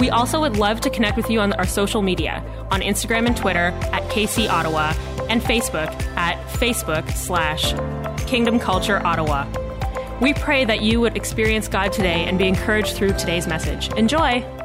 We also would love to connect with you on our social media on Instagram and Twitter at KC Ottawa and Facebook at Facebook slash Kingdom Culture Ottawa. We pray that you would experience God today and be encouraged through today's message. Enjoy!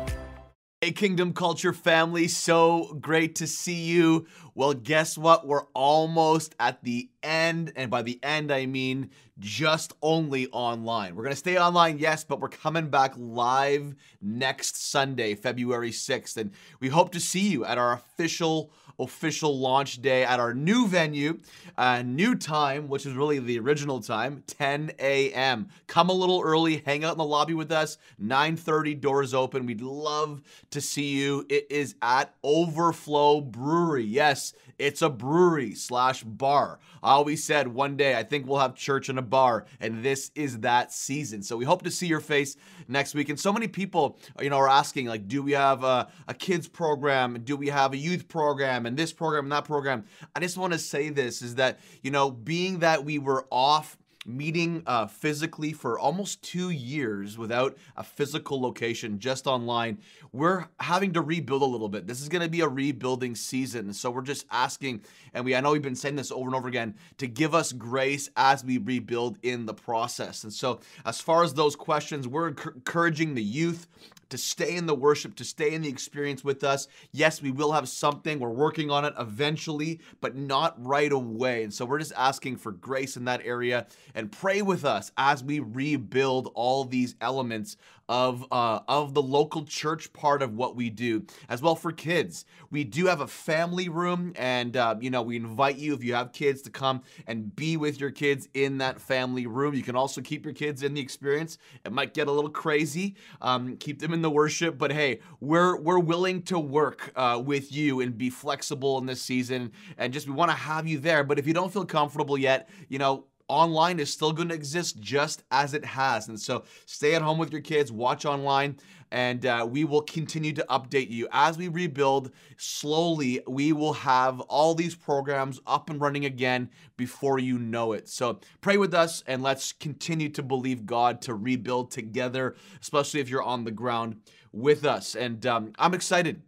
Hey, Kingdom Culture family, so great to see you. Well, guess what? We're almost at the end, and by the end, I mean just only online. We're going to stay online, yes, but we're coming back live next Sunday, February 6th, and we hope to see you at our official official launch day at our new venue, uh, new time, which is really the original time, 10 a.m. Come a little early, hang out in the lobby with us. 9:30 doors open. We'd love to see you. It is at Overflow Brewery. Yes, it's a brewery slash bar. I always said one day I think we'll have church and a bar, and this is that season. So we hope to see your face next week. And so many people, you know, are asking like, do we have a, a kids program? Do we have a youth program? And this program and that program. I just want to say this is that you know, being that we were off meeting uh, physically for almost two years without a physical location, just online. We're having to rebuild a little bit. This is going to be a rebuilding season. So we're just asking, and we I know we've been saying this over and over again, to give us grace as we rebuild in the process. And so, as far as those questions, we're encouraging the youth to stay in the worship, to stay in the experience with us. Yes, we will have something. We're working on it eventually, but not right away. And so we're just asking for grace in that area and pray with us as we rebuild all these elements of uh, of the local church part of what we do. As well for kids we do have a family room and uh, you know we invite you if you have kids to come and be with your kids in that family room. You can also keep your kids in the experience. It might get a little crazy um, keep them in the worship but hey we're we're willing to work uh, with you and be flexible in this season and just we want to have you there. But if you don't feel comfortable yet you know online is still going to exist just as it has. And so stay at home with your kids, watch online, and uh, we will continue to update you. As we rebuild slowly, we will have all these programs up and running again before you know it. So pray with us and let's continue to believe God to rebuild together, especially if you're on the ground with us. And um, I'm excited.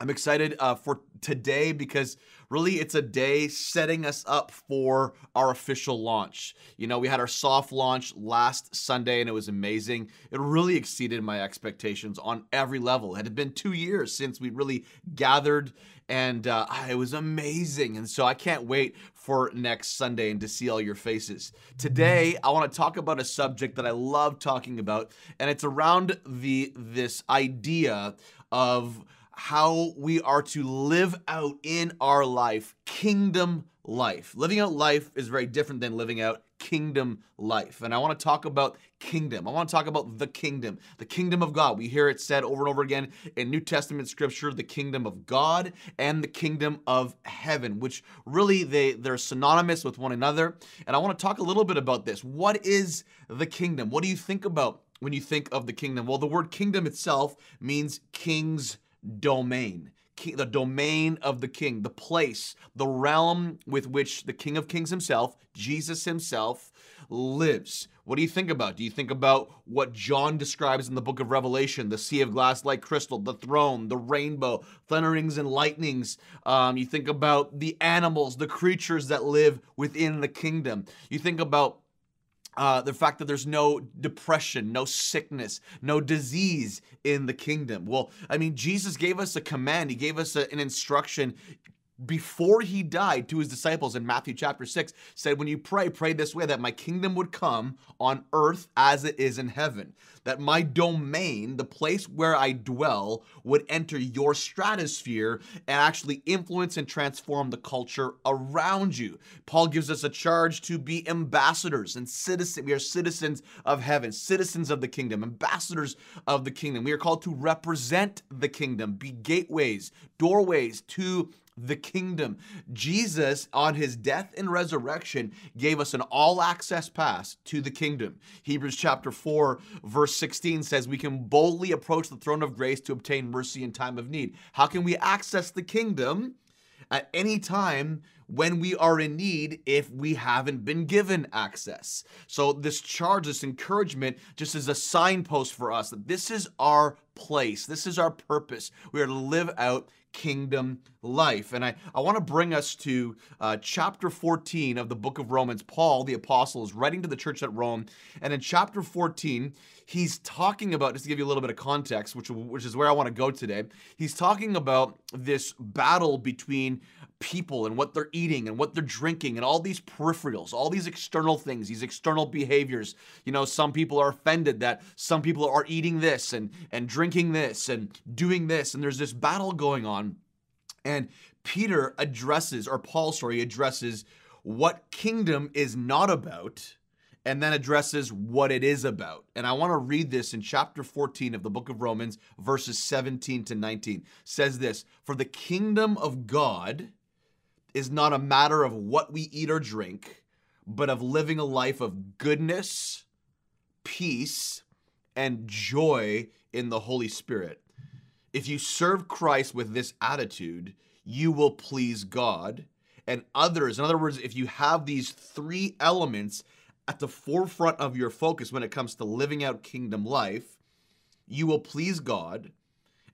I'm excited uh, for today because really it's a day setting us up for our official launch. You know, we had our soft launch last Sunday and it was amazing. It really exceeded my expectations on every level. It had been two years since we really gathered and uh, it was amazing. And so I can't wait for next Sunday and to see all your faces. Today, I want to talk about a subject that I love talking about, and it's around the this idea of how we are to live out in our life kingdom life. Living out life is very different than living out kingdom life. And I want to talk about kingdom. I want to talk about the kingdom, the kingdom of God. We hear it said over and over again in New Testament scripture, the kingdom of God and the kingdom of heaven, which really they they're synonymous with one another. And I want to talk a little bit about this. What is the kingdom? What do you think about when you think of the kingdom? Well, the word kingdom itself means king's domain. the domain of the king, the place, the realm with which the King of Kings himself, Jesus himself, lives. What do you think about? Do you think about what John describes in the book of Revelation the sea of glass like crystal, the throne, the rainbow, thunderings and lightnings? Um, you think about the animals, the creatures that live within the kingdom. You think about uh, the fact that there's no depression, no sickness, no disease in the kingdom. Well, I mean, Jesus gave us a command, He gave us a, an instruction before he died to his disciples in Matthew chapter 6 said when you pray pray this way that my kingdom would come on earth as it is in heaven that my domain the place where I dwell would enter your stratosphere and actually influence and transform the culture around you. Paul gives us a charge to be ambassadors and citizens we are citizens of heaven citizens of the kingdom ambassadors of the kingdom. We are called to represent the kingdom be gateways doorways to the kingdom. Jesus, on his death and resurrection, gave us an all access pass to the kingdom. Hebrews chapter 4, verse 16 says, We can boldly approach the throne of grace to obtain mercy in time of need. How can we access the kingdom? At any time when we are in need if we haven't been given access. So, this charge, this encouragement, just is a signpost for us that this is our place, this is our purpose. We are to live out kingdom life. And I, I want to bring us to uh, chapter 14 of the book of Romans. Paul, the apostle, is writing to the church at Rome. And in chapter 14, he's talking about, just to give you a little bit of context, which, which is where I want to go today, he's talking about this battle between people and what they're eating and what they're drinking and all these peripherals, all these external things, these external behaviors. You know, some people are offended that some people are eating this and and drinking this and doing this and there's this battle going on. And Peter addresses or Paul sorry addresses what kingdom is not about and then addresses what it is about. And I want to read this in chapter 14 of the book of Romans, verses 17 to 19. It says this For the kingdom of God is not a matter of what we eat or drink, but of living a life of goodness, peace, and joy in the Holy Spirit. If you serve Christ with this attitude, you will please God and others. In other words, if you have these three elements at the forefront of your focus when it comes to living out kingdom life, you will please God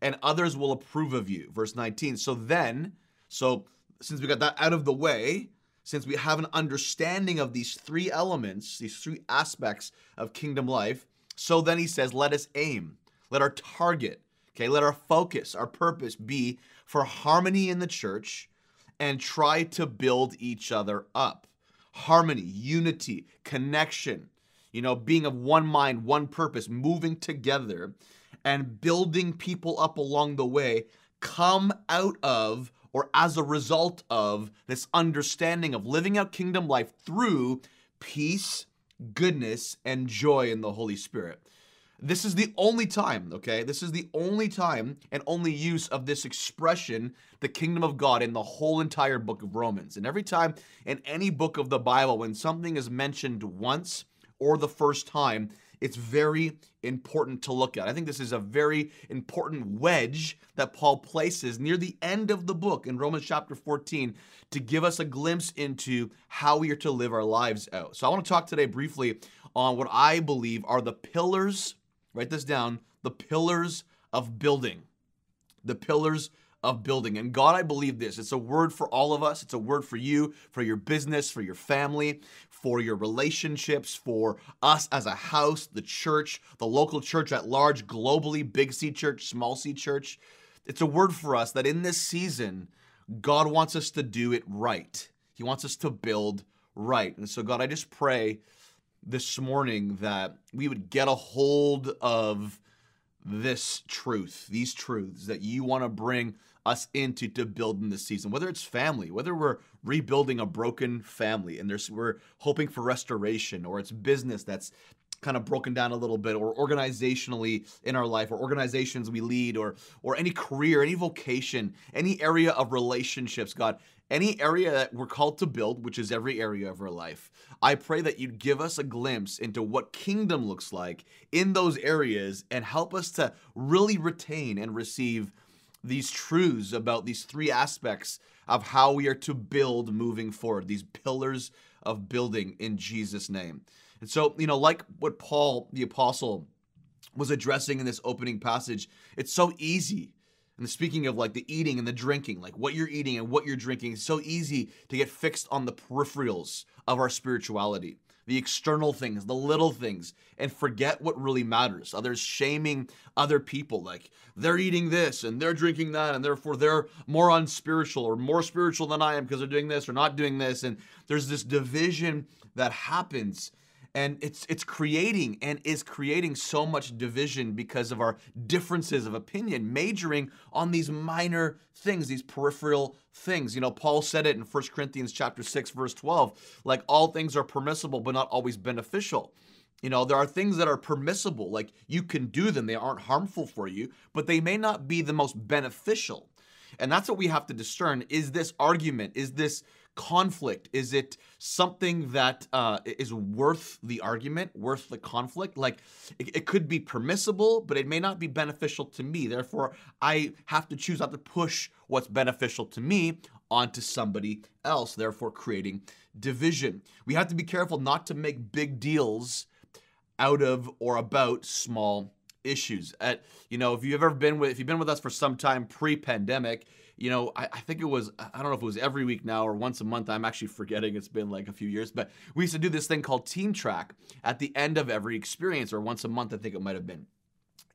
and others will approve of you. Verse 19. So then, so since we got that out of the way, since we have an understanding of these three elements, these three aspects of kingdom life, so then he says, let us aim, let our target, okay, let our focus, our purpose be for harmony in the church and try to build each other up. Harmony, unity, connection, you know, being of one mind, one purpose, moving together and building people up along the way come out of or as a result of this understanding of living out kingdom life through peace, goodness, and joy in the Holy Spirit. This is the only time, okay? This is the only time and only use of this expression, the kingdom of God, in the whole entire book of Romans. And every time in any book of the Bible, when something is mentioned once or the first time, it's very important to look at. I think this is a very important wedge that Paul places near the end of the book in Romans chapter 14 to give us a glimpse into how we are to live our lives out. So I want to talk today briefly on what I believe are the pillars, write this down, the pillars of building. The pillars of building. And God, I believe this. It's a word for all of us. It's a word for you, for your business, for your family, for your relationships, for us as a house, the church, the local church at large, globally, big C church, small C church. It's a word for us that in this season, God wants us to do it right. He wants us to build right. And so, God, I just pray this morning that we would get a hold of this truth, these truths that you want to bring us into to build in this season, whether it's family, whether we're rebuilding a broken family and there's we're hoping for restoration, or it's business that's kind of broken down a little bit or organizationally in our life or organizations we lead or or any career any vocation any area of relationships god any area that we're called to build which is every area of our life i pray that you'd give us a glimpse into what kingdom looks like in those areas and help us to really retain and receive these truths about these three aspects of how we are to build moving forward, these pillars of building in Jesus' name. And so, you know, like what Paul the apostle was addressing in this opening passage, it's so easy. And speaking of like the eating and the drinking, like what you're eating and what you're drinking, it's so easy to get fixed on the peripherals of our spirituality the external things, the little things, and forget what really matters. Others shaming other people, like they're eating this and they're drinking that, and therefore they're more unspiritual or more spiritual than I am because they're doing this or not doing this. And there's this division that happens and it's it's creating and is creating so much division because of our differences of opinion majoring on these minor things these peripheral things. You know paul said it in 1 corinthians chapter 6 verse 12 like all things are permissible but not always beneficial. You know there are things that are permissible like you can do them they aren't harmful for you but they may not be the most beneficial. And that's what we have to discern. Is this argument is this conflict? Is it something that uh, is worth the argument, worth the conflict? Like it, it could be permissible, but it may not be beneficial to me. Therefore, I have to choose not to push what's beneficial to me onto somebody else, therefore creating division. We have to be careful not to make big deals out of or about small issues. At you know, if you've ever been with if you've been with us for some time pre-pandemic, you know, I, I, think it was, I don't know if it was every week now or once a month. I'm actually forgetting. It's been like a few years, but we used to do this thing called Team Track at the end of every experience, or once a month, I think it might have been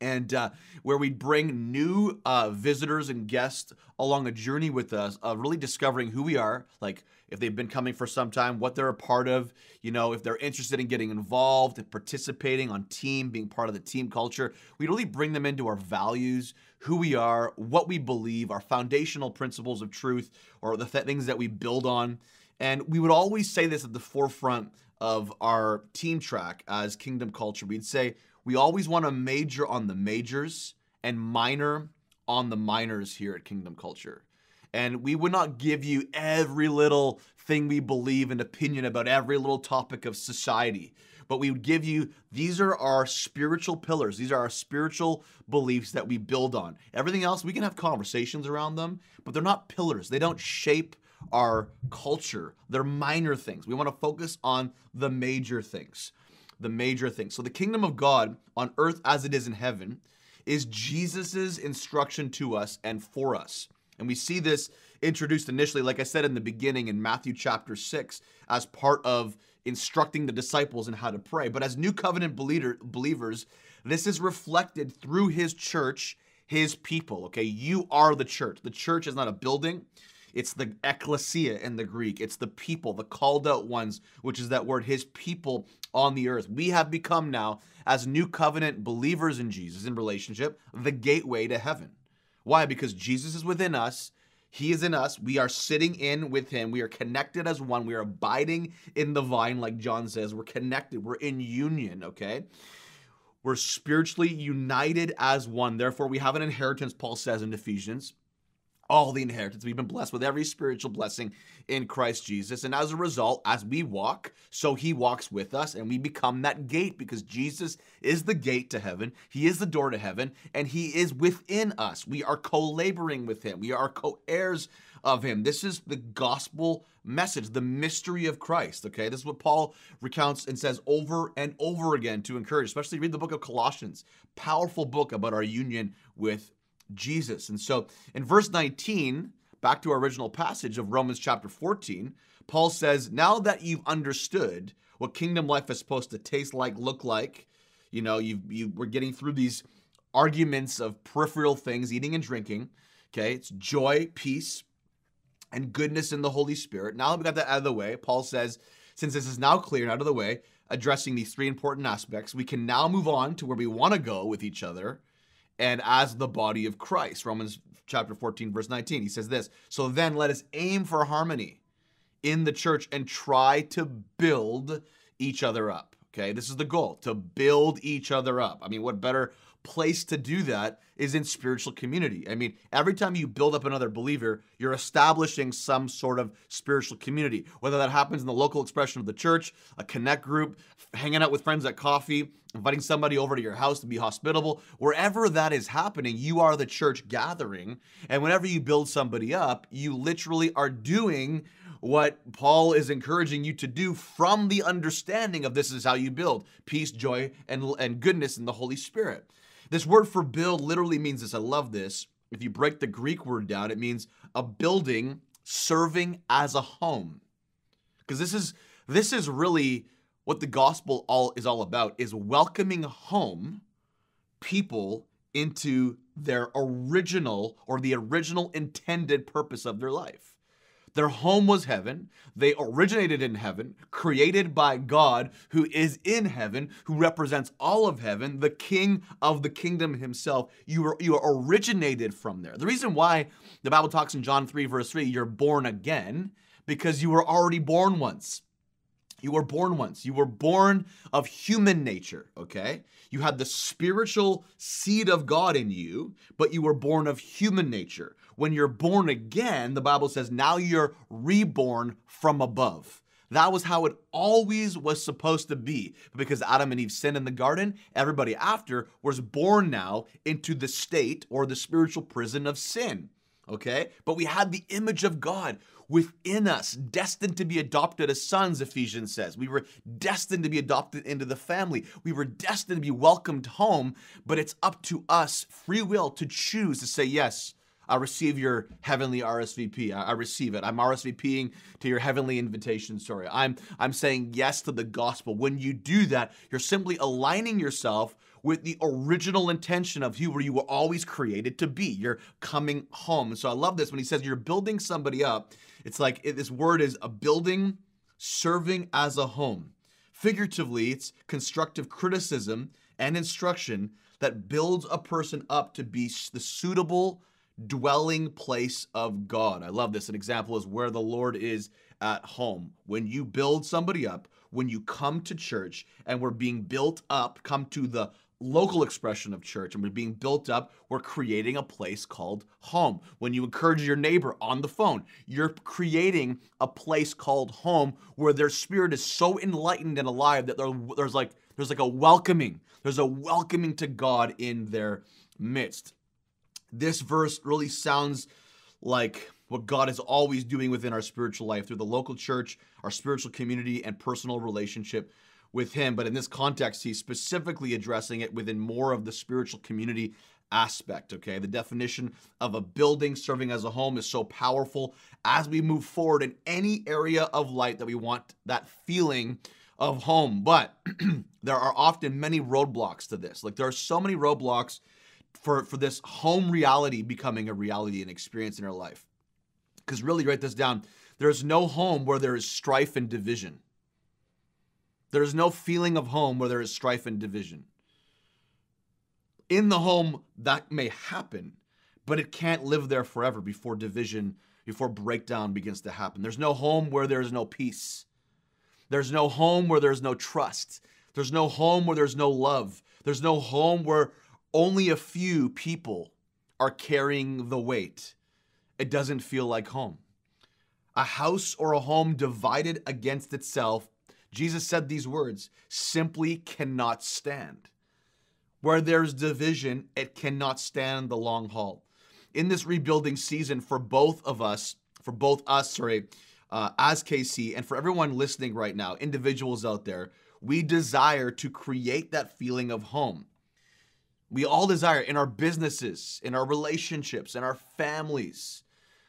and uh, where we bring new uh, visitors and guests along a journey with us of really discovering who we are like if they've been coming for some time what they're a part of you know if they're interested in getting involved and participating on team being part of the team culture. We really bring them into our values who we are what we believe our foundational principles of truth or the th- things that we build on. And we would always say this at the forefront of our team track as kingdom culture. We'd say we always want to major on the majors and minor on the minors here at Kingdom Culture. And we would not give you every little thing we believe and opinion about every little topic of society. But we would give you these are our spiritual pillars. These are our spiritual beliefs that we build on. Everything else, we can have conversations around them, but they're not pillars. They don't shape our culture. They're minor things. We want to focus on the major things the major thing. So the kingdom of God on earth as it is in heaven is Jesus's instruction to us and for us. And we see this introduced initially, like I said in the beginning in Matthew chapter 6, as part of instructing the disciples in how to pray. But as new covenant believers, this is reflected through his church, his people. Okay, you are the church. The church is not a building, it's the ecclesia in the Greek. It's the people, the called out ones, which is that word, his people on the earth. We have become now, as new covenant believers in Jesus in relationship, the gateway to heaven. Why? Because Jesus is within us. He is in us. We are sitting in with him. We are connected as one. We are abiding in the vine, like John says. We're connected. We're in union, okay? We're spiritually united as one. Therefore, we have an inheritance, Paul says in Ephesians all the inheritance. We've been blessed with every spiritual blessing in Christ Jesus. And as a result, as we walk, so he walks with us and we become that gate because Jesus is the gate to heaven. He is the door to heaven and he is within us. We are co laboring with him, we are co heirs of him. This is the gospel message, the mystery of Christ. Okay, this is what Paul recounts and says over and over again to encourage, especially read the book of Colossians, powerful book about our union with Jesus. And so in verse 19, back to our original passage of Romans chapter 14, Paul says, Now that you've understood what kingdom life is supposed to taste like, look like, you know, you you we're getting through these arguments of peripheral things, eating and drinking. Okay, it's joy, peace, and goodness in the Holy Spirit. Now that we got that out of the way, Paul says, since this is now clear and out of the way, addressing these three important aspects, we can now move on to where we want to go with each other and as the body of Christ. Romans chapter 14, verse 19. He says this So then let us aim for harmony in the church and try to build each other up. Okay, this is the goal to build each other up. I mean, what better place to do that is in spiritual community. I mean, every time you build up another believer, you're establishing some sort of spiritual community, whether that happens in the local expression of the church, a connect group, hanging out with friends at coffee, inviting somebody over to your house to be hospitable, wherever that is happening, you are the church gathering. And whenever you build somebody up, you literally are doing what Paul is encouraging you to do from the understanding of this is how you build peace, joy, and, and goodness in the Holy Spirit. This word for build literally means this. I love this. If you break the Greek word down, it means a building serving as a home. Because this is this is really what the gospel all is all about is welcoming home people into their original or the original intended purpose of their life. Their home was heaven. They originated in heaven, created by God who is in heaven, who represents all of heaven, the king of the kingdom himself. You were you are originated from there. The reason why the Bible talks in John 3 verse 3 you're born again because you were already born once. You were born once. You were born of human nature, okay? You had the spiritual seed of God in you, but you were born of human nature. When you're born again, the Bible says now you're reborn from above. That was how it always was supposed to be. Because Adam and Eve sinned in the garden, everybody after was born now into the state or the spiritual prison of sin. Okay? But we had the image of God within us, destined to be adopted as sons, Ephesians says. We were destined to be adopted into the family. We were destined to be welcomed home, but it's up to us, free will, to choose to say, Yes, I receive your heavenly RSVP. I, receive it. I'm RSVPing to your heavenly invitation. Sorry. I'm I'm saying yes to the gospel. When you do that, you're simply aligning yourself with the original intention of who you were always created to be. You're coming home. so I love this when he says you're building somebody up. It's like it, this word is a building serving as a home. Figuratively, it's constructive criticism and instruction that builds a person up to be the suitable dwelling place of God. I love this. An example is where the Lord is at home. When you build somebody up, when you come to church and we're being built up, come to the local expression of church and we're being built up, we're creating a place called home. When you encourage your neighbor on the phone, you're creating a place called home where their spirit is so enlightened and alive that there's like there's like a welcoming. There's a welcoming to God in their midst. This verse really sounds like what God is always doing within our spiritual life through the local church, our spiritual community, and personal relationship with Him. But in this context, He's specifically addressing it within more of the spiritual community aspect. Okay. The definition of a building serving as a home is so powerful as we move forward in any area of light that we want that feeling of home. But there are often many roadblocks to this. Like there are so many roadblocks for for this home reality becoming a reality and experience in our life. Because really, write this down. There's no home where there is strife and division. There is no feeling of home where there is strife and division. In the home, that may happen, but it can't live there forever before division, before breakdown begins to happen. There's no home where there is no peace. There's no home where there's no trust. There's no home where there's no love. There's no home where only a few people are carrying the weight, it doesn't feel like home. A house or a home divided against itself, Jesus said these words, simply cannot stand. Where there's division, it cannot stand the long haul. In this rebuilding season for both of us, for both us, sorry, uh, as KC, and for everyone listening right now, individuals out there, we desire to create that feeling of home. We all desire in our businesses, in our relationships, in our families.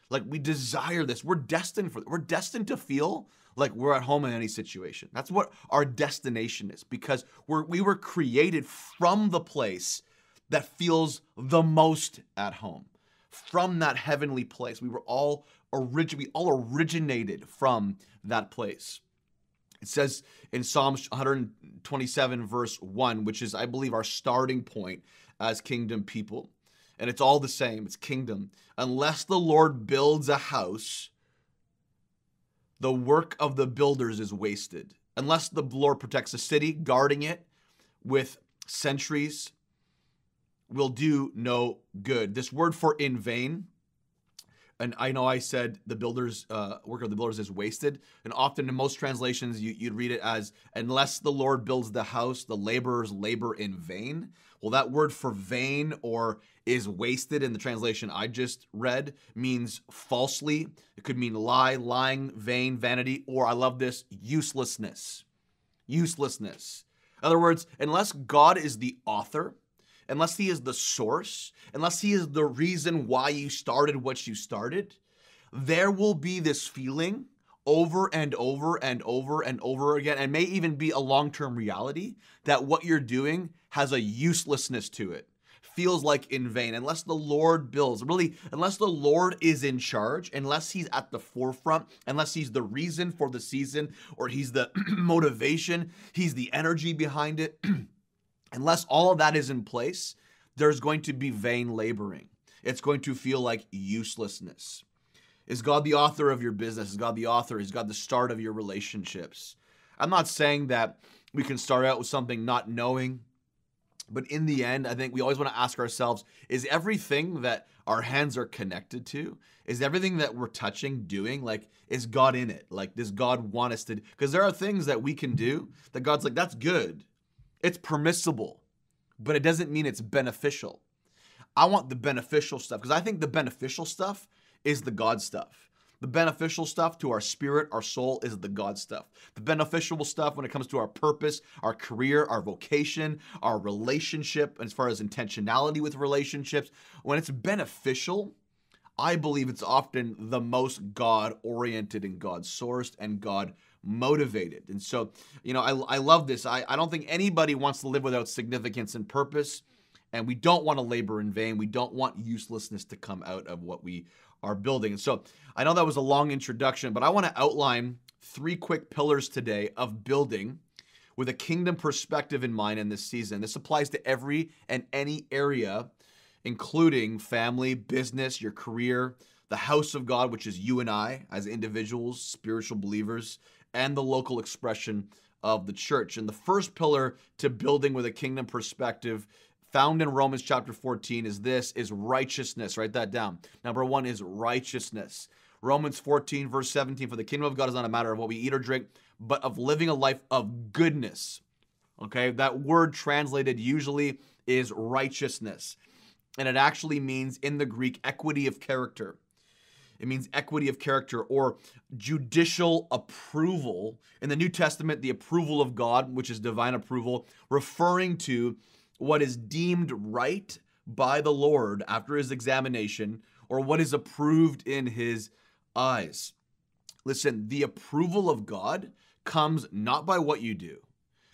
Like we desire this. We're destined for it. we're destined to feel like we're at home in any situation. That's what our destination is because we're we were created from the place that feels the most at home. From that heavenly place. We were all origin we all originated from that place. It says in Psalms 127, verse 1, which is, I believe, our starting point as kingdom people. And it's all the same, it's kingdom. Unless the Lord builds a house, the work of the builders is wasted. Unless the Lord protects a city, guarding it with sentries will do no good. This word for in vain and I know I said the builder's uh, work of the builders is wasted, and often in most translations you, would read it as unless the Lord builds the house, the laborers labor in vain. Well, that word for vain or is wasted in the translation I just read means falsely. It could mean lie, lying, vain, vanity, or I love this uselessness. Uselessness. In other words, unless God is the author unless he is the source, unless he is the reason why you started what you started, there will be this feeling over and over and over and over again, and may even be a long term reality that what you're doing has a uselessness to it. Feels like in vain, unless the Lord builds. Really, unless the Lord is in charge, unless He's at the forefront, unless He's the reason for the season, or He's the motivation, He's the energy behind it, unless all of that is in place, there's going to be vain laboring. It's going to feel like uselessness. Is God the author of your business? Is God the author? Is God the start of your relationships? I'm not saying that we can start out with something not knowing, but in the end, I think we always want to ask ourselves is everything that our hands are connected to, is everything that we're touching, doing, like, is God in it? Like, does God want us to? Because there are things that we can do that God's like, that's good. It's permissible, but it doesn't mean it's beneficial. I want the beneficial stuff because I think the beneficial stuff is the God stuff. The beneficial stuff to our spirit, our soul is the God stuff. The beneficial stuff when it comes to our purpose, our career, our vocation, our relationship, as far as intentionality with relationships, when it's beneficial, I believe it's often the most God oriented and God sourced and God motivated. And so, you know, I, I love this. I, I don't think anybody wants to live without significance and purpose. And we don't want to labor in vain. We don't want uselessness to come out of what we are building. And so I know that was a long introduction, but I want to outline three quick pillars today of building with a kingdom perspective in mind in this season. This applies to every and any area, including family, business, your career, the house of God, which is you and I as individuals, spiritual believers, and the local expression of the church. And the first pillar to building with a kingdom perspective found in Romans chapter 14 is this is righteousness. Write that down. Number 1 is righteousness. Romans 14 verse 17 for the kingdom of God is not a matter of what we eat or drink, but of living a life of goodness. Okay? That word translated usually is righteousness. And it actually means in the Greek equity of character. It means equity of character or judicial approval. In the New Testament, the approval of God, which is divine approval, referring to what is deemed right by the Lord after his examination or what is approved in his eyes. Listen, the approval of God comes not by what you do,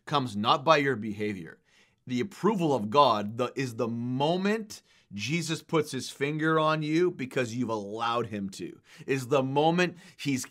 comes not by your behavior. The approval of God the, is the moment Jesus puts his finger on you because you've allowed him to. Is the moment he's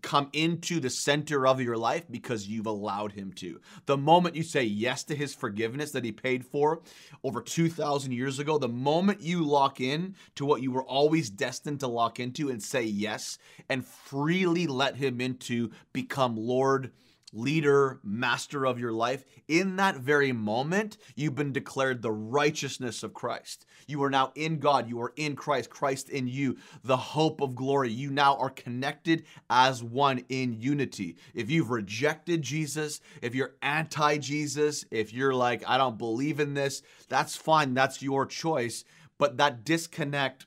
come into the center of your life because you've allowed him to. The moment you say yes to his forgiveness that he paid for over 2,000 years ago, the moment you lock in to what you were always destined to lock into and say yes and freely let him into become Lord leader, master of your life, in that very moment, you've been declared the righteousness of Christ. You are now in God. You are in Christ, Christ in you, the hope of glory. You now are connected as one in unity. If you've rejected Jesus, if you're anti Jesus, if you're like, I don't believe in this, that's fine. That's your choice. But that disconnect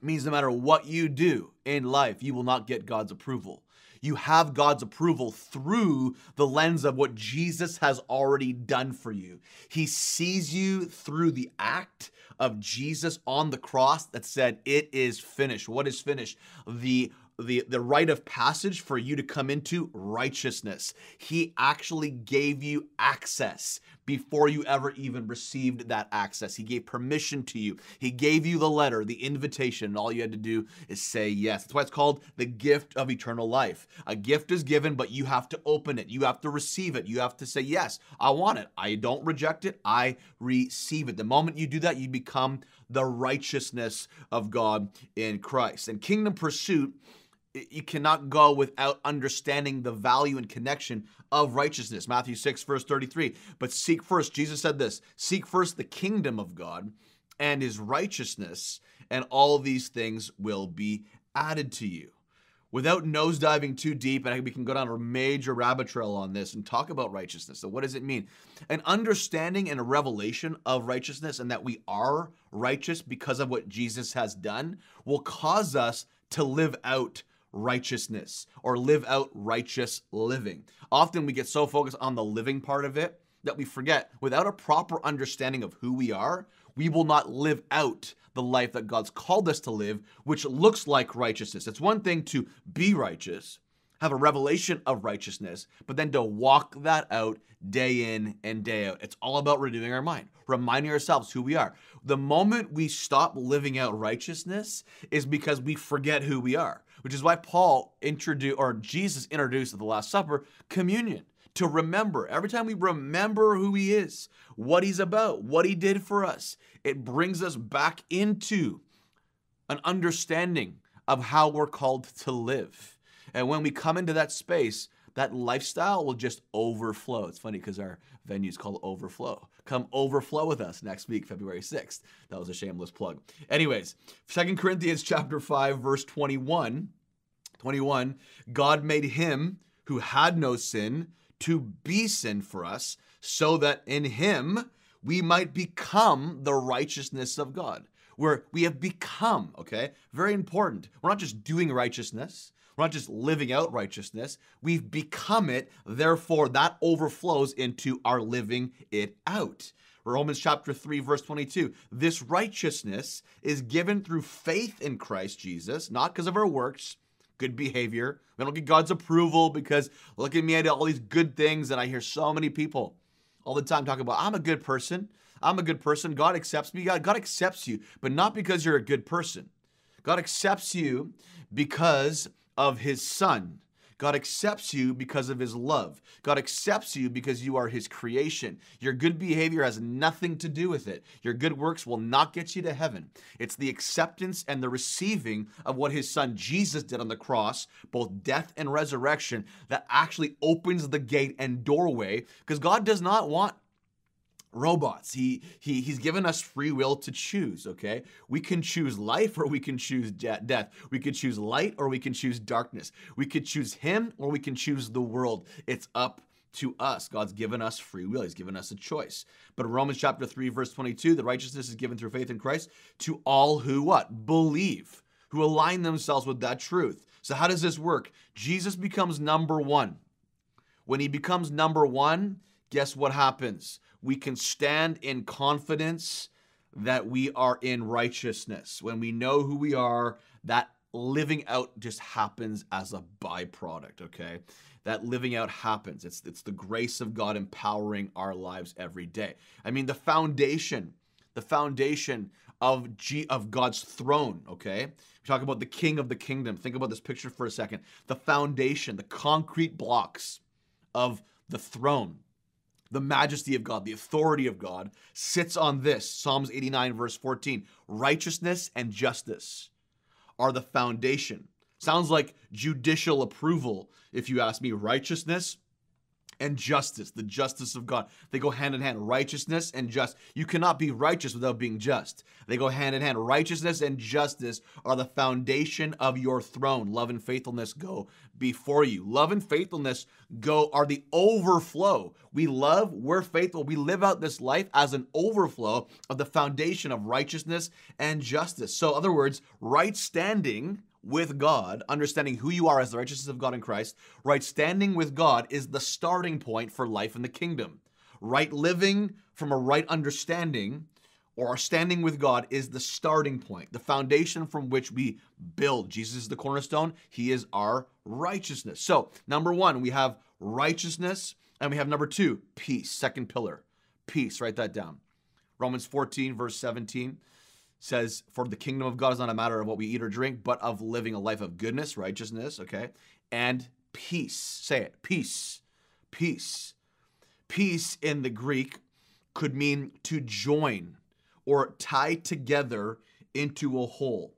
means no matter what you do in life, you will not get God's approval you have God's approval through the lens of what Jesus has already done for you. He sees you through the act of Jesus on the cross that said, It is finished. What is finished? The the, the rite of passage for you to come into righteousness. He actually gave you access before you ever even received that access. He gave permission to you. He gave you the letter, the invitation, and all you had to do is say yes. That's why it's called the gift of eternal life. A gift is given, but you have to open it. You have to receive it. You have to say, Yes, I want it. I don't reject it. I receive it. The moment you do that, you become the righteousness of God in Christ. And kingdom pursuit you cannot go without understanding the value and connection of righteousness. Matthew 6, verse 33. But seek first, Jesus said this seek first the kingdom of God and his righteousness, and all these things will be added to you. Without nosediving too deep, and we can go down a major rabbit trail on this and talk about righteousness. So, what does it mean? An understanding and a revelation of righteousness and that we are righteous because of what Jesus has done will cause us to live out righteousness or live out righteous living. Often we get so focused on the living part of it that we forget without a proper understanding of who we are, we will not live out the life that God's called us to live, which looks like righteousness. It's one thing to be righteous, have a revelation of righteousness, but then to walk that out day in and day out. It's all about renewing our mind, reminding ourselves who we are. The moment we stop living out righteousness is because we forget who we are, which is why Paul introduced, or Jesus introduced at the Last Supper, communion to remember. Every time we remember who He is, what He's about, what He did for us, it brings us back into an understanding of how we're called to live. And when we come into that space, that lifestyle will just overflow. It's funny because our venue is called Overflow. Come overflow with us next week, February 6th. That was a shameless plug. Anyways, Second Corinthians chapter 5, verse 21. 21, God made him who had no sin to be sin for us, so that in him we might become the righteousness of God. Where we have become, okay? Very important. We're not just doing righteousness. We're not just living out righteousness, we've become it. Therefore, that overflows into our living it out. Romans chapter 3, verse 22. This righteousness is given through faith in Christ Jesus, not because of our works, good behavior. We don't get God's approval because look at me, I did all these good things. And I hear so many people all the time talking about, I'm a good person. I'm a good person. God accepts me. God, God accepts you, but not because you're a good person. God accepts you because of his son. God accepts you because of his love. God accepts you because you are his creation. Your good behavior has nothing to do with it. Your good works will not get you to heaven. It's the acceptance and the receiving of what his son Jesus did on the cross, both death and resurrection, that actually opens the gate and doorway because God does not want robots. He, he he's given us free will to choose, okay? We can choose life or we can choose de- death. We could choose light or we can choose darkness. We could choose him or we can choose the world. It's up to us. God's given us free will. He's given us a choice. But Romans chapter 3 verse 22, the righteousness is given through faith in Christ to all who what? Believe, who align themselves with that truth. So how does this work? Jesus becomes number 1. When he becomes number 1, guess what happens? We can stand in confidence that we are in righteousness. When we know who we are, that living out just happens as a byproduct, okay? That living out happens. It's it's the grace of God empowering our lives every day. I mean, the foundation, the foundation of G of God's throne, okay? We talk about the king of the kingdom. Think about this picture for a second. The foundation, the concrete blocks of the throne the majesty of God, the authority of God, sits on this Psalms 89, verse 14. Righteousness and justice are the foundation. Sounds like judicial approval, if you ask me. Righteousness and justice, the justice of God. They go hand in hand. Righteousness and just. You cannot be righteous without being just. They go hand in hand. Righteousness and justice are the foundation of your throne. Love and faithfulness go before you. Love and faithfulness go are the overflow. We love, we're faithful. We live out this life as an overflow of the foundation of righteousness and justice. So, in other words, right standing with God, understanding who you are as the righteousness of God in Christ, right standing with God is the starting point for life in the kingdom. Right living from a right understanding or our standing with God is the starting point, the foundation from which we build. Jesus is the cornerstone, He is our righteousness. So, number one, we have righteousness, and we have number two, peace, second pillar. Peace, write that down. Romans 14, verse 17 says, For the kingdom of God is not a matter of what we eat or drink, but of living a life of goodness, righteousness, okay, and peace. Say it peace. Peace. Peace in the Greek could mean to join or tie together into a whole.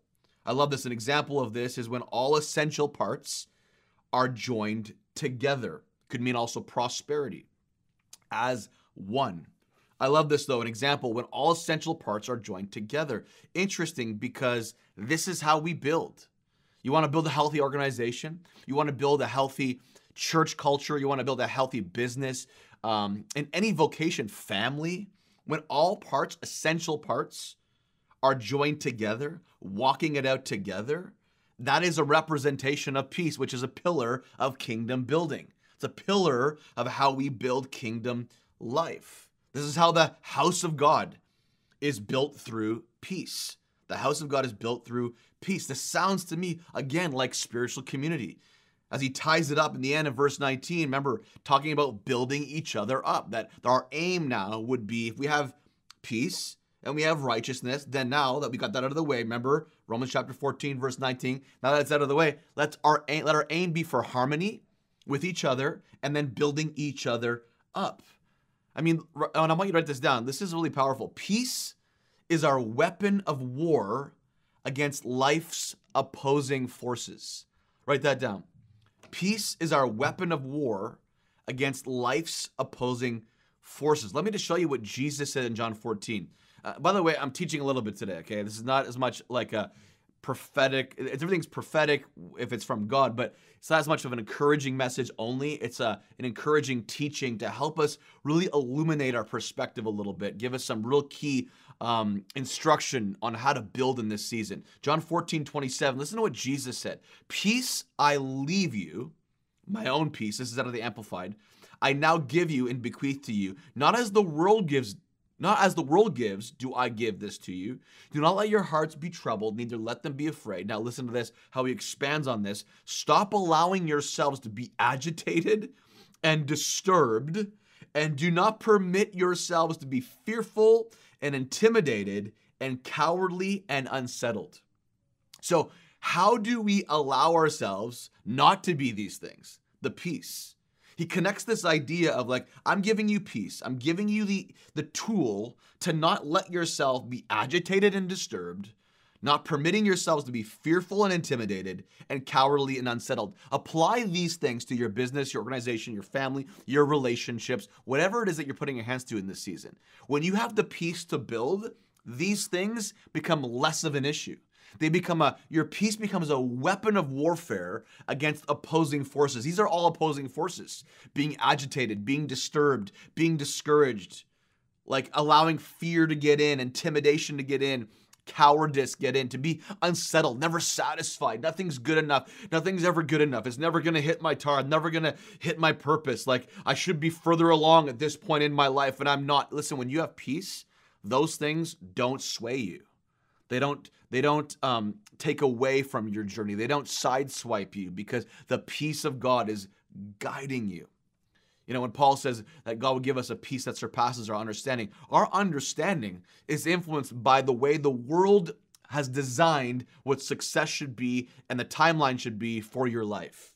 I love this. An example of this is when all essential parts are joined together. Could mean also prosperity as one. I love this though, an example when all essential parts are joined together. Interesting because this is how we build. You want to build a healthy organization, you want to build a healthy church culture, you want to build a healthy business, um, in any vocation, family, when all parts, essential parts, are joined together, walking it out together, that is a representation of peace, which is a pillar of kingdom building. It's a pillar of how we build kingdom life. This is how the house of God is built through peace. The house of God is built through peace. This sounds to me, again, like spiritual community. as he ties it up in the end of verse 19, remember, talking about building each other up. That our aim now would be if we have peace and we have righteousness, then now that we got that out of the way, remember Romans chapter 14, verse 19, now that it's out of the way, let our aim, let our aim be for harmony with each other and then building each other up. I mean, and I want you to write this down. This is really powerful. Peace is our weapon of war against life's opposing forces. Write that down. Peace is our weapon of war against life's opposing forces. Let me just show you what Jesus said in John 14. Uh, by the way, I'm teaching a little bit today, okay? This is not as much like a prophetic, it's, everything's prophetic if it's from God, but it's not as much of an encouraging message only. It's a, an encouraging teaching to help us really illuminate our perspective a little bit, give us some real key um, instruction on how to build in this season. John 14, 27, listen to what Jesus said Peace I leave you, my own peace. This is out of the Amplified. I now give you and bequeath to you, not as the world gives not as the world gives, do I give this to you. Do not let your hearts be troubled, neither let them be afraid. Now, listen to this, how he expands on this. Stop allowing yourselves to be agitated and disturbed, and do not permit yourselves to be fearful and intimidated and cowardly and unsettled. So, how do we allow ourselves not to be these things? The peace he connects this idea of like i'm giving you peace i'm giving you the the tool to not let yourself be agitated and disturbed not permitting yourselves to be fearful and intimidated and cowardly and unsettled. Apply these things to your business, your organization, your family, your relationships, whatever it is that you're putting your hands to in this season. When you have the peace to build, these things become less of an issue. They become a your peace becomes a weapon of warfare against opposing forces. These are all opposing forces. Being agitated, being disturbed, being discouraged, like allowing fear to get in, intimidation to get in, cowardice get in, to be unsettled, never satisfied. Nothing's good enough. Nothing's ever good enough. It's never gonna hit my tar. never gonna hit my purpose. Like I should be further along at this point in my life, and I'm not. Listen, when you have peace, those things don't sway you. They don't they don't um, take away from your journey. They don't sideswipe you because the peace of God is guiding you. You know, when Paul says that God will give us a peace that surpasses our understanding, our understanding is influenced by the way the world has designed what success should be and the timeline should be for your life.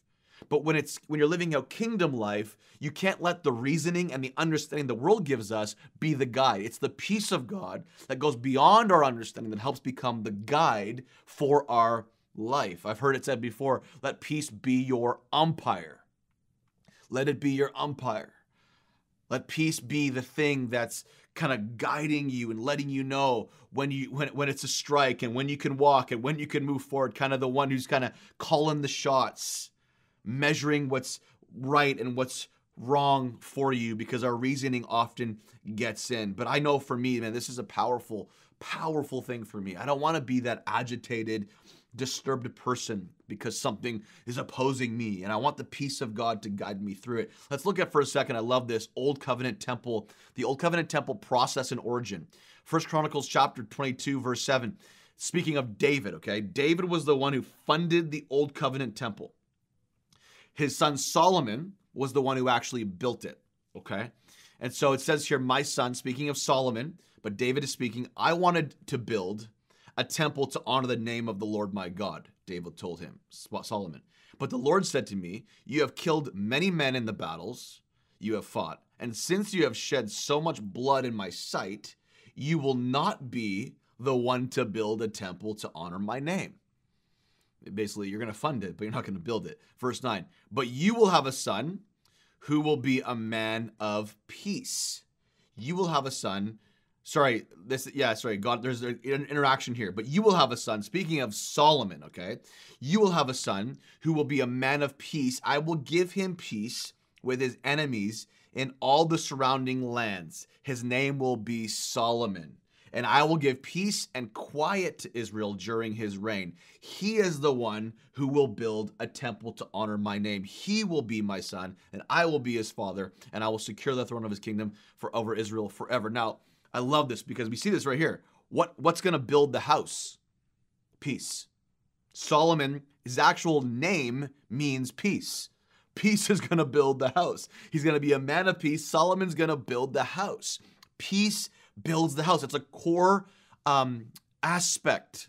But when it's when you're living a kingdom life, you can't let the reasoning and the understanding the world gives us be the guide. It's the peace of God that goes beyond our understanding that helps become the guide for our life. I've heard it said before, let peace be your umpire. Let it be your umpire. Let peace be the thing that's kind of guiding you and letting you know when you when when it's a strike and when you can walk and when you can move forward, kind of the one who's kind of calling the shots measuring what's right and what's wrong for you because our reasoning often gets in. But I know for me, man, this is a powerful, powerful thing for me. I don't want to be that agitated, disturbed person because something is opposing me and I want the peace of God to guide me through it. Let's look at for a second. I love this Old Covenant temple, the Old Covenant temple process and origin. First Chronicles chapter 22 verse 7. Speaking of David, okay? David was the one who funded the Old Covenant temple. His son Solomon was the one who actually built it. Okay. And so it says here, my son, speaking of Solomon, but David is speaking, I wanted to build a temple to honor the name of the Lord my God, David told him, Solomon. But the Lord said to me, You have killed many men in the battles you have fought. And since you have shed so much blood in my sight, you will not be the one to build a temple to honor my name. Basically, you're going to fund it, but you're not going to build it. Verse 9, but you will have a son who will be a man of peace. You will have a son. Sorry, this, yeah, sorry, God, there's an interaction here, but you will have a son. Speaking of Solomon, okay, you will have a son who will be a man of peace. I will give him peace with his enemies in all the surrounding lands. His name will be Solomon and I will give peace and quiet to Israel during his reign. He is the one who will build a temple to honor my name. He will be my son, and I will be his father, and I will secure the throne of his kingdom for over Israel forever. Now, I love this because we see this right here. What what's going to build the house? Peace. Solomon, his actual name means peace. Peace is going to build the house. He's going to be a man of peace. Solomon's going to build the house. Peace builds the house. It's a core um, aspect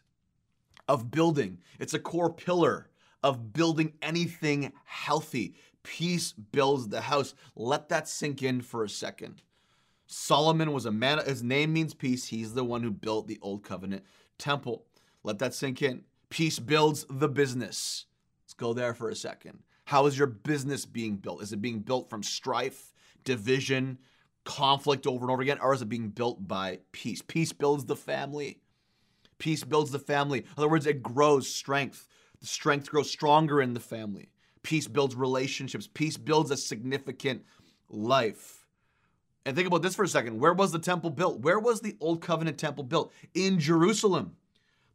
of building, it's a core pillar of building anything healthy. Peace builds the house. Let that sink in for a second. Solomon was a man, his name means peace. He's the one who built the old covenant temple. Let that sink in. Peace builds the business. Let's go there for a second. How is your business being built? Is it being built from strife, division, conflict over and over again, or is it being built by peace? Peace builds the family. Peace builds the family. In other words, it grows strength. The strength grows stronger in the family. Peace builds relationships. Peace builds a significant life. And think about this for a second. Where was the temple built? Where was the Old Covenant temple built? In Jerusalem.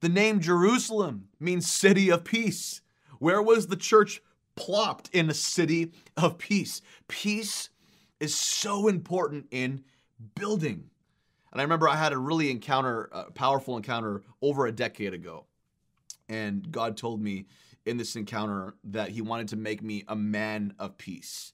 The name Jerusalem means city of peace. Where was the church plopped? In a city of peace. Peace is so important in building. And I remember I had a really encounter, a powerful encounter over a decade ago. And God told me in this encounter that He wanted to make me a man of peace.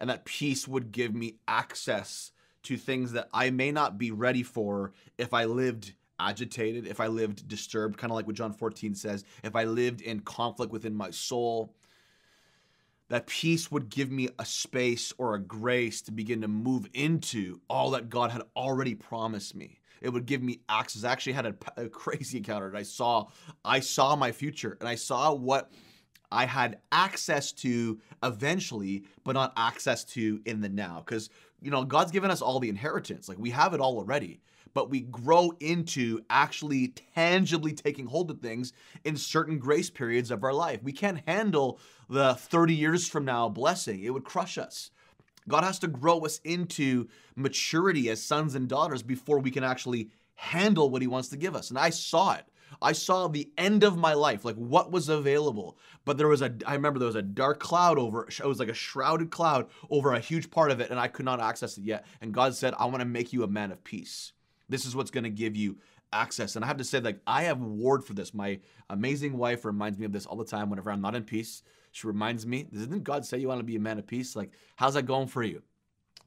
And that peace would give me access to things that I may not be ready for if I lived agitated, if I lived disturbed, kind of like what John 14 says, if I lived in conflict within my soul, that peace would give me a space or a grace to begin to move into all that God had already promised me. It would give me access. I actually had a, a crazy encounter. And I saw, I saw my future, and I saw what I had access to eventually, but not access to in the now. Because you know, God's given us all the inheritance. Like we have it all already but we grow into actually tangibly taking hold of things in certain grace periods of our life. We can't handle the 30 years from now blessing, it would crush us. God has to grow us into maturity as sons and daughters before we can actually handle what He wants to give us. And I saw it. I saw the end of my life, like what was available. But there was a, I remember there was a dark cloud over, it was like a shrouded cloud over a huge part of it, and I could not access it yet. And God said, I want to make you a man of peace. This is what's going to give you access. And I have to say, like, I have ward for this. My amazing wife reminds me of this all the time whenever I'm not in peace. She reminds me, didn't God say you want to be a man of peace? Like, how's that going for you?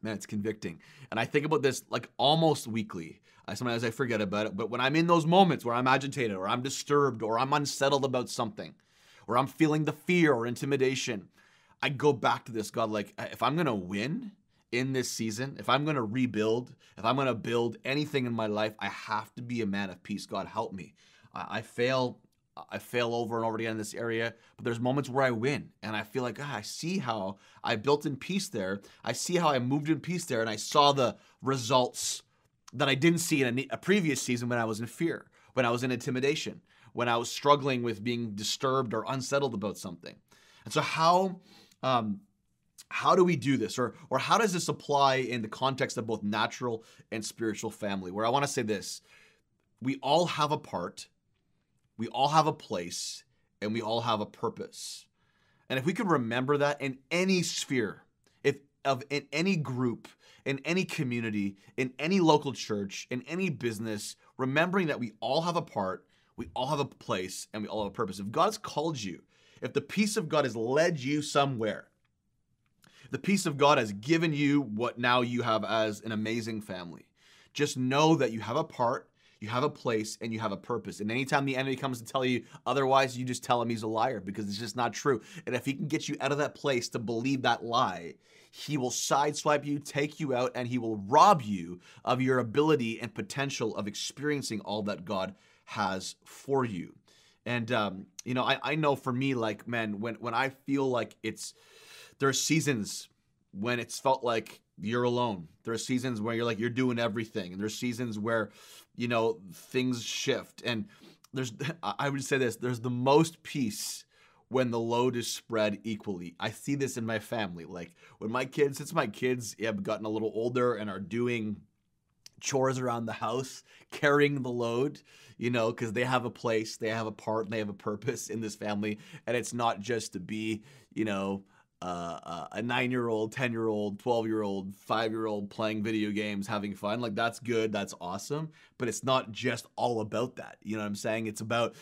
Man, it's convicting. And I think about this like almost weekly. I, sometimes I forget about it, but when I'm in those moments where I'm agitated or I'm disturbed or I'm unsettled about something, or I'm feeling the fear or intimidation, I go back to this God, like, if I'm going to win, in this season, if I'm going to rebuild, if I'm going to build anything in my life, I have to be a man of peace. God, help me. I, I fail. I fail over and over again in this area, but there's moments where I win, and I feel like ah, I see how I built in peace there. I see how I moved in peace there, and I saw the results that I didn't see in a, a previous season when I was in fear, when I was in intimidation, when I was struggling with being disturbed or unsettled about something. And so, how um, how do we do this or or how does this apply in the context of both natural and spiritual family where i want to say this we all have a part we all have a place and we all have a purpose and if we could remember that in any sphere if of in any group in any community in any local church in any business remembering that we all have a part we all have a place and we all have a purpose if god's called you if the peace of god has led you somewhere the peace of God has given you what now you have as an amazing family. Just know that you have a part, you have a place, and you have a purpose. And anytime the enemy comes to tell you otherwise, you just tell him he's a liar because it's just not true. And if he can get you out of that place to believe that lie, he will sideswipe you, take you out, and he will rob you of your ability and potential of experiencing all that God has for you. And um, you know, I, I know for me, like, man, when when I feel like it's there are seasons when it's felt like you're alone. There are seasons where you're like you're doing everything, and there's seasons where you know things shift. And there's I would say this: there's the most peace when the load is spread equally. I see this in my family. Like when my kids, since my kids have gotten a little older and are doing chores around the house, carrying the load, you know, because they have a place, they have a part, and they have a purpose in this family. And it's not just to be, you know, uh, a nine year old, 10 year old, 12 year old, five year old playing video games, having fun. Like, that's good. That's awesome. But it's not just all about that. You know what I'm saying? It's about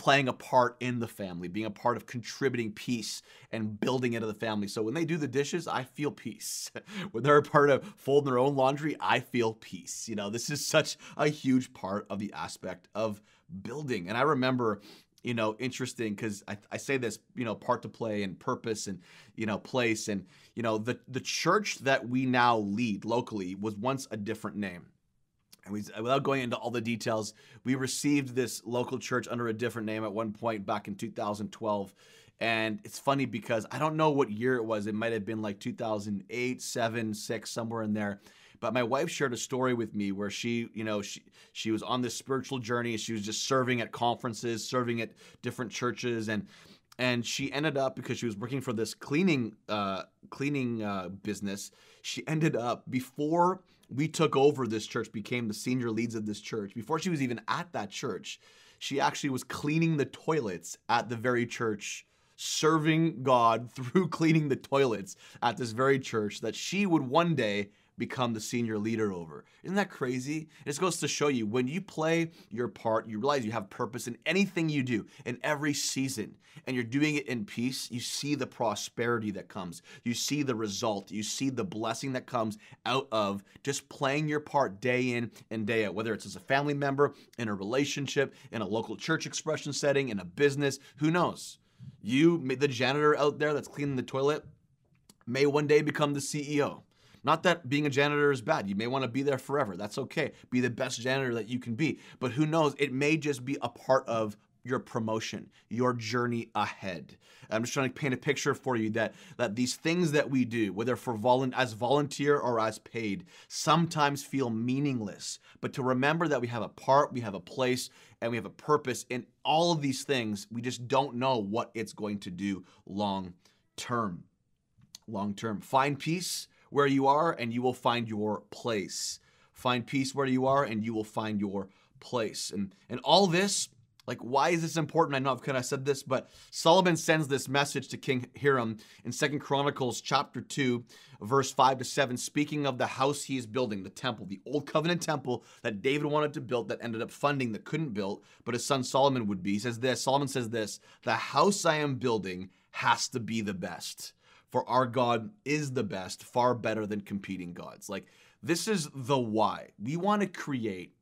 playing a part in the family, being a part of contributing peace and building into the family. So when they do the dishes, I feel peace. when they're a part of folding their own laundry, I feel peace. You know, this is such a huge part of the aspect of building. And I remember you know, interesting because I, I say this, you know, part to play and purpose and, you know, place. And, you know, the, the church that we now lead locally was once a different name. And we, without going into all the details, we received this local church under a different name at one point back in 2012. And it's funny because I don't know what year it was. It might have been like 2008, 7, 6, somewhere in there. But my wife shared a story with me where she, you know, she she was on this spiritual journey. She was just serving at conferences, serving at different churches, and and she ended up because she was working for this cleaning uh, cleaning uh, business. She ended up before we took over this church, became the senior leads of this church. Before she was even at that church, she actually was cleaning the toilets at the very church serving God through cleaning the toilets at this very church that she would one day become the senior leader over. Isn't that crazy? It just goes to show you when you play your part, you realize you have purpose in anything you do, in every season, and you're doing it in peace, you see the prosperity that comes. You see the result. You see the blessing that comes out of just playing your part day in and day out, whether it's as a family member, in a relationship, in a local church expression setting, in a business, who knows? You, the janitor out there that's cleaning the toilet, may one day become the CEO. Not that being a janitor is bad. You may want to be there forever. That's okay. Be the best janitor that you can be. But who knows? It may just be a part of your promotion, your journey ahead. I'm just trying to paint a picture for you that that these things that we do, whether for volu- as volunteer or as paid, sometimes feel meaningless. But to remember that we have a part, we have a place, and we have a purpose in all of these things, we just don't know what it's going to do long term. Long term. Find peace where you are and you will find your place. Find peace where you are and you will find your place. And and all this, like why is this important? I know I've kind of said this, but Solomon sends this message to King Hiram in Second Chronicles chapter 2, verse 5 to 7, speaking of the house he is building, the temple, the old covenant temple that David wanted to build that ended up funding that couldn't build, but his son Solomon would be. He says this, Solomon says this, the house I am building has to be the best for our God is the best, far better than competing gods. Like, this is the why. We want to create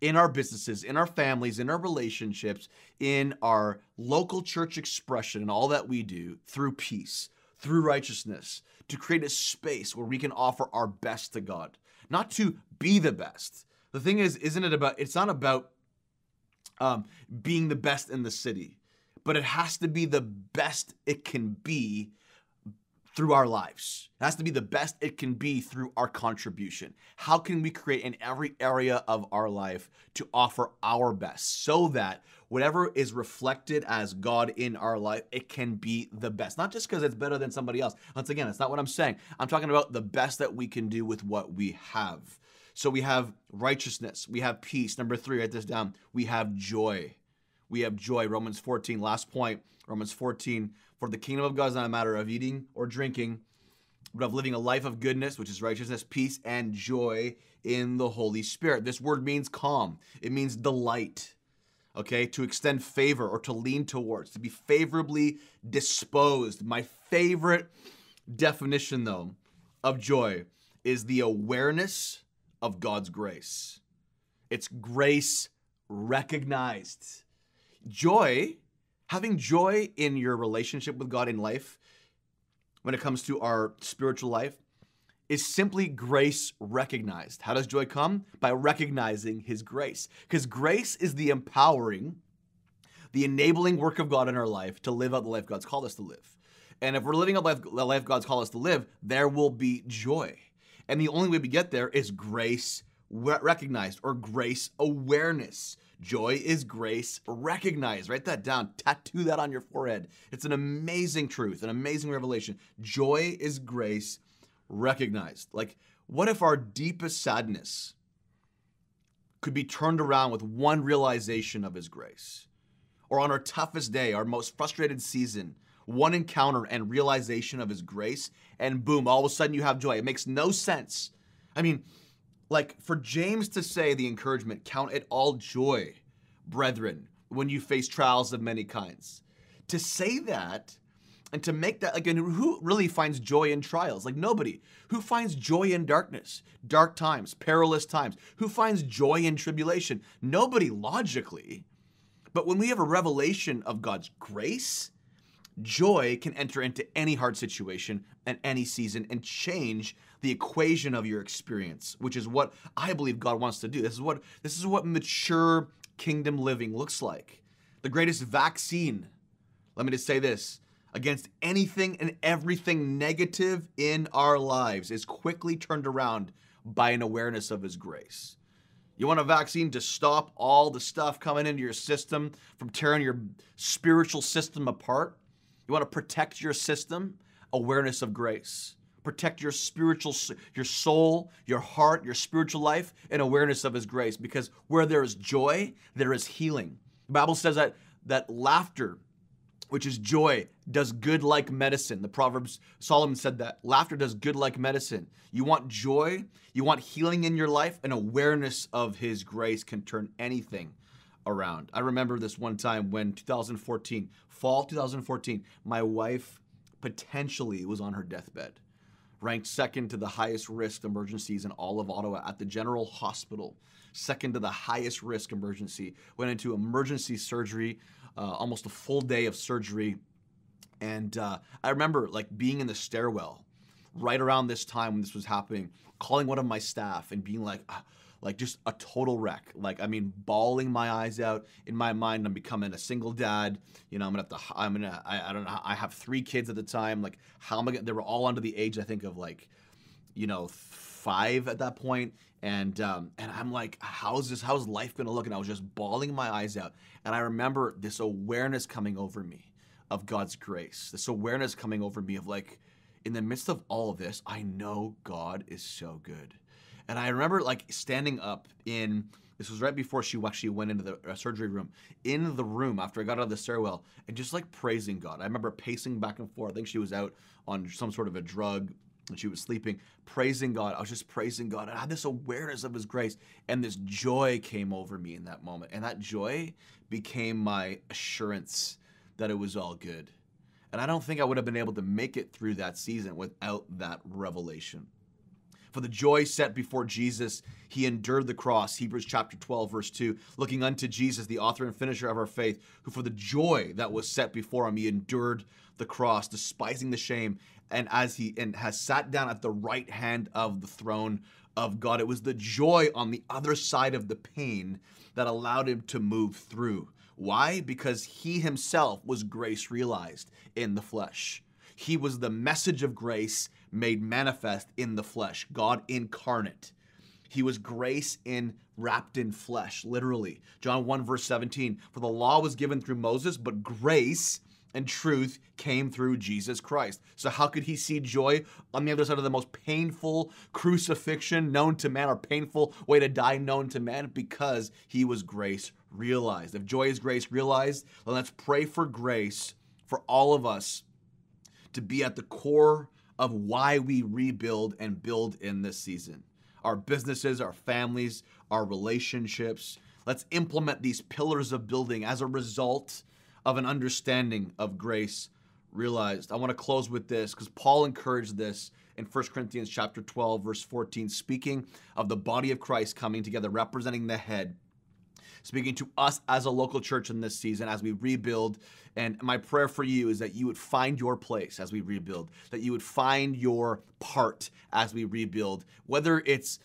in our businesses, in our families, in our relationships, in our local church expression, and all that we do through peace, through righteousness, to create a space where we can offer our best to God, not to be the best. The thing is, isn't it about, it's not about um, being the best in the city, but it has to be the best it can be through our lives. It has to be the best it can be through our contribution. How can we create in every area of our life to offer our best so that whatever is reflected as God in our life, it can be the best. Not just because it's better than somebody else. Once again, that's not what I'm saying. I'm talking about the best that we can do with what we have. So we have righteousness, we have peace. Number three, write this down. We have joy. We have joy. Romans 14, last point. Romans 14, for the kingdom of God is not a matter of eating or drinking, but of living a life of goodness, which is righteousness, peace, and joy in the Holy Spirit. This word means calm, it means delight. Okay, to extend favor or to lean towards, to be favorably disposed. My favorite definition, though, of joy is the awareness of God's grace. It's grace recognized. Joy having joy in your relationship with God in life, when it comes to our spiritual life, is simply grace recognized. How does joy come? By recognizing His grace. Because grace is the empowering, the enabling work of God in our life to live out the life God's called us to live. And if we're living out the life God's called us to live, there will be joy. And the only way we get there is grace recognized or grace awareness. Joy is grace recognized. Write that down. Tattoo that on your forehead. It's an amazing truth, an amazing revelation. Joy is grace recognized. Like, what if our deepest sadness could be turned around with one realization of His grace? Or on our toughest day, our most frustrated season, one encounter and realization of His grace, and boom, all of a sudden you have joy. It makes no sense. I mean, like for James to say the encouragement, count it all joy, brethren, when you face trials of many kinds. To say that and to make that and who really finds joy in trials? Like nobody. Who finds joy in darkness? Dark times perilous times. Who finds joy in tribulation? Nobody logically. But when we have a revelation of god's grace joy can enter into any hard situation and any season and change the equation of your experience which is what i believe god wants to do this is what this is what mature kingdom living looks like the greatest vaccine let me just say this against anything and everything negative in our lives is quickly turned around by an awareness of His grace. You want a vaccine to stop all the stuff coming into your system from tearing your spiritual system apart? You want to protect your system? Awareness of grace. Protect your spiritual, your soul, your heart, your spiritual life, and awareness of His grace. Because where there is joy, there is healing. The Bible says that that laughter which is joy, does good like medicine. The Proverbs, Solomon said that. Laughter does good like medicine. You want joy, you want healing in your life, and awareness of His grace can turn anything around. I remember this one time when 2014, fall 2014, my wife potentially was on her deathbed, ranked second to the highest risk emergencies in all of Ottawa at the General Hospital, second to the highest risk emergency, went into emergency surgery uh, almost a full day of surgery. And uh, I remember like being in the stairwell right around this time when this was happening, calling one of my staff and being like, ah, like just a total wreck. Like I mean, bawling my eyes out. In my mind, I'm becoming a single dad. You know, I'm gonna have to. I'm gonna. I, I don't know. I have three kids at the time. Like, how am I? Gonna, they were all under the age, I think, of like, you know, five at that point. and um, and I'm like, how's this? How's life gonna look? And I was just bawling my eyes out. And I remember this awareness coming over me of God's grace. This awareness coming over me of like, in the midst of all of this, I know God is so good. And I remember like standing up in this was right before she actually went into the uh, surgery room. In the room after I got out of the stairwell and just like praising God. I remember pacing back and forth. I think she was out on some sort of a drug and she was sleeping, praising God. I was just praising God. And I had this awareness of His grace, and this joy came over me in that moment. And that joy became my assurance that it was all good. And I don't think I would have been able to make it through that season without that revelation. For the joy set before Jesus, he endured the cross. Hebrews chapter 12, verse 2. Looking unto Jesus, the author and finisher of our faith, who for the joy that was set before him, he endured the cross, despising the shame, and as he and has sat down at the right hand of the throne of God. It was the joy on the other side of the pain that allowed him to move through. Why? Because he himself was grace realized in the flesh. He was the message of grace made manifest in the flesh, God incarnate. He was grace in wrapped in flesh, literally. John 1 verse 17, for the law was given through Moses, but grace and truth came through Jesus Christ. So, how could he see joy on the other side of the most painful crucifixion known to man, or painful way to die known to man? Because he was grace realized. If joy is grace realized, then let's pray for grace for all of us to be at the core of why we rebuild and build in this season. Our businesses, our families, our relationships. Let's implement these pillars of building as a result of an understanding of grace realized. I want to close with this because Paul encouraged this in 1 Corinthians chapter 12 verse 14 speaking of the body of Christ coming together representing the head speaking to us as a local church in this season as we rebuild. And my prayer for you is that you would find your place as we rebuild that you would find your part as we rebuild whether it's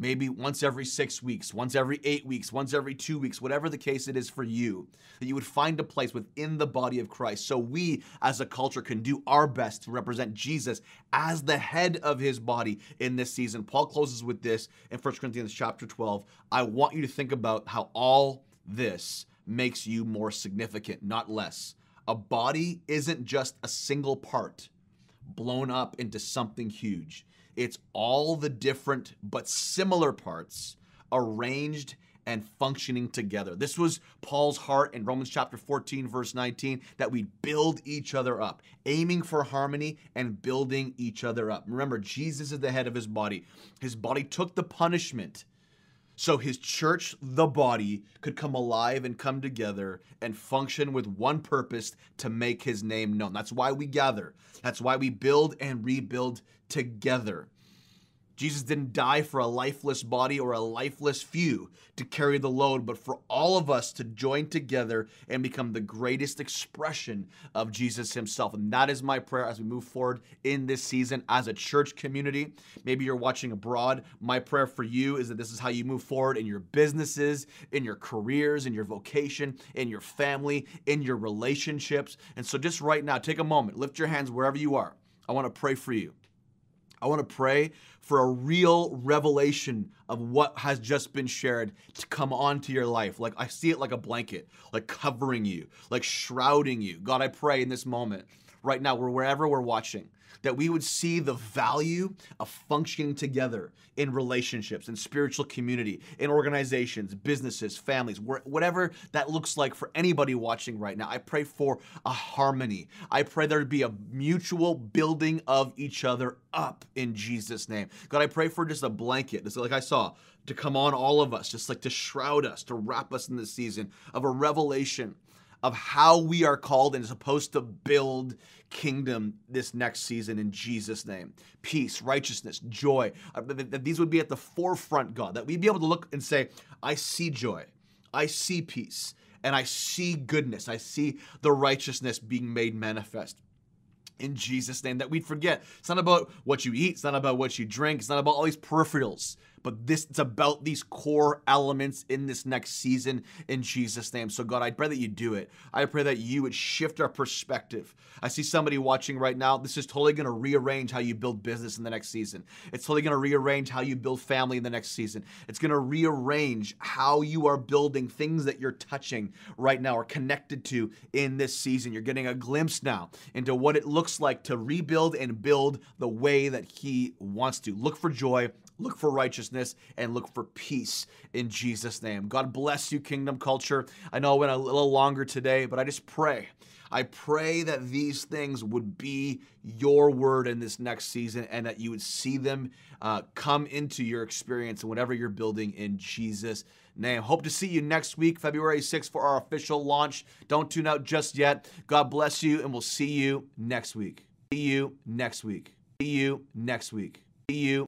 maybe once every six weeks, once every eight weeks, once every two weeks, whatever the case it is for you, that you would find a place within the body of Christ so we as a culture can do our best to represent Jesus as the head of his body in this season. Paul closes with this in 1 Corinthians chapter 12. I want you to think about how all this makes you more significant, not less. A body isn't just a single part blown up into something huge. It's all the different but similar parts arranged and functioning together. This was Paul's heart in Romans chapter 14, verse 19, that we build each other up, aiming for harmony and building each other up. Remember, Jesus is the head of his body. His body took the punishment so his church, the body, could come alive and come together and function with one purpose to make his name known. That's why we gather. That's why we build and rebuild together. Jesus didn't die for a lifeless body or a lifeless few to carry the load, but for all of us to join together and become the greatest expression of Jesus himself. And that is my prayer as we move forward in this season as a church community. Maybe you're watching abroad. My prayer for you is that this is how you move forward in your businesses, in your careers, in your vocation, in your family, in your relationships. And so just right now, take a moment, lift your hands wherever you are. I want to pray for you. I want to pray for a real revelation of what has just been shared to come onto your life. Like I see it like a blanket, like covering you, like shrouding you. God, I pray in this moment, right now, wherever we're watching, that we would see the value of functioning together in relationships, in spiritual community, in organizations, businesses, families, whatever that looks like for anybody watching right now. I pray for a harmony. I pray there would be a mutual building of each other up in Jesus' name. God, I pray for just a blanket, just like I saw, to come on all of us, just like to shroud us, to wrap us in this season of a revelation of how we are called and supposed to build kingdom this next season in Jesus' name. Peace, righteousness, joy. Uh, that these would be at the forefront, God. That we'd be able to look and say, I see joy, I see peace, and I see goodness. I see the righteousness being made manifest in Jesus' name. That we'd forget. It's not about what you eat, it's not about what you drink, it's not about all these peripherals but this it's about these core elements in this next season in Jesus name. So God, I pray that you do it. I pray that you would shift our perspective. I see somebody watching right now. This is totally going to rearrange how you build business in the next season. It's totally going to rearrange how you build family in the next season. It's going to rearrange how you are building things that you're touching right now or connected to in this season. You're getting a glimpse now into what it looks like to rebuild and build the way that he wants to. Look for joy, look for righteousness, and look for peace in Jesus' name. God bless you, Kingdom Culture. I know it went a little longer today, but I just pray. I pray that these things would be your word in this next season and that you would see them uh, come into your experience and whatever you're building in Jesus' name. Hope to see you next week, February 6th, for our official launch. Don't tune out just yet. God bless you, and we'll see you next week. See you next week. See you next week. See you.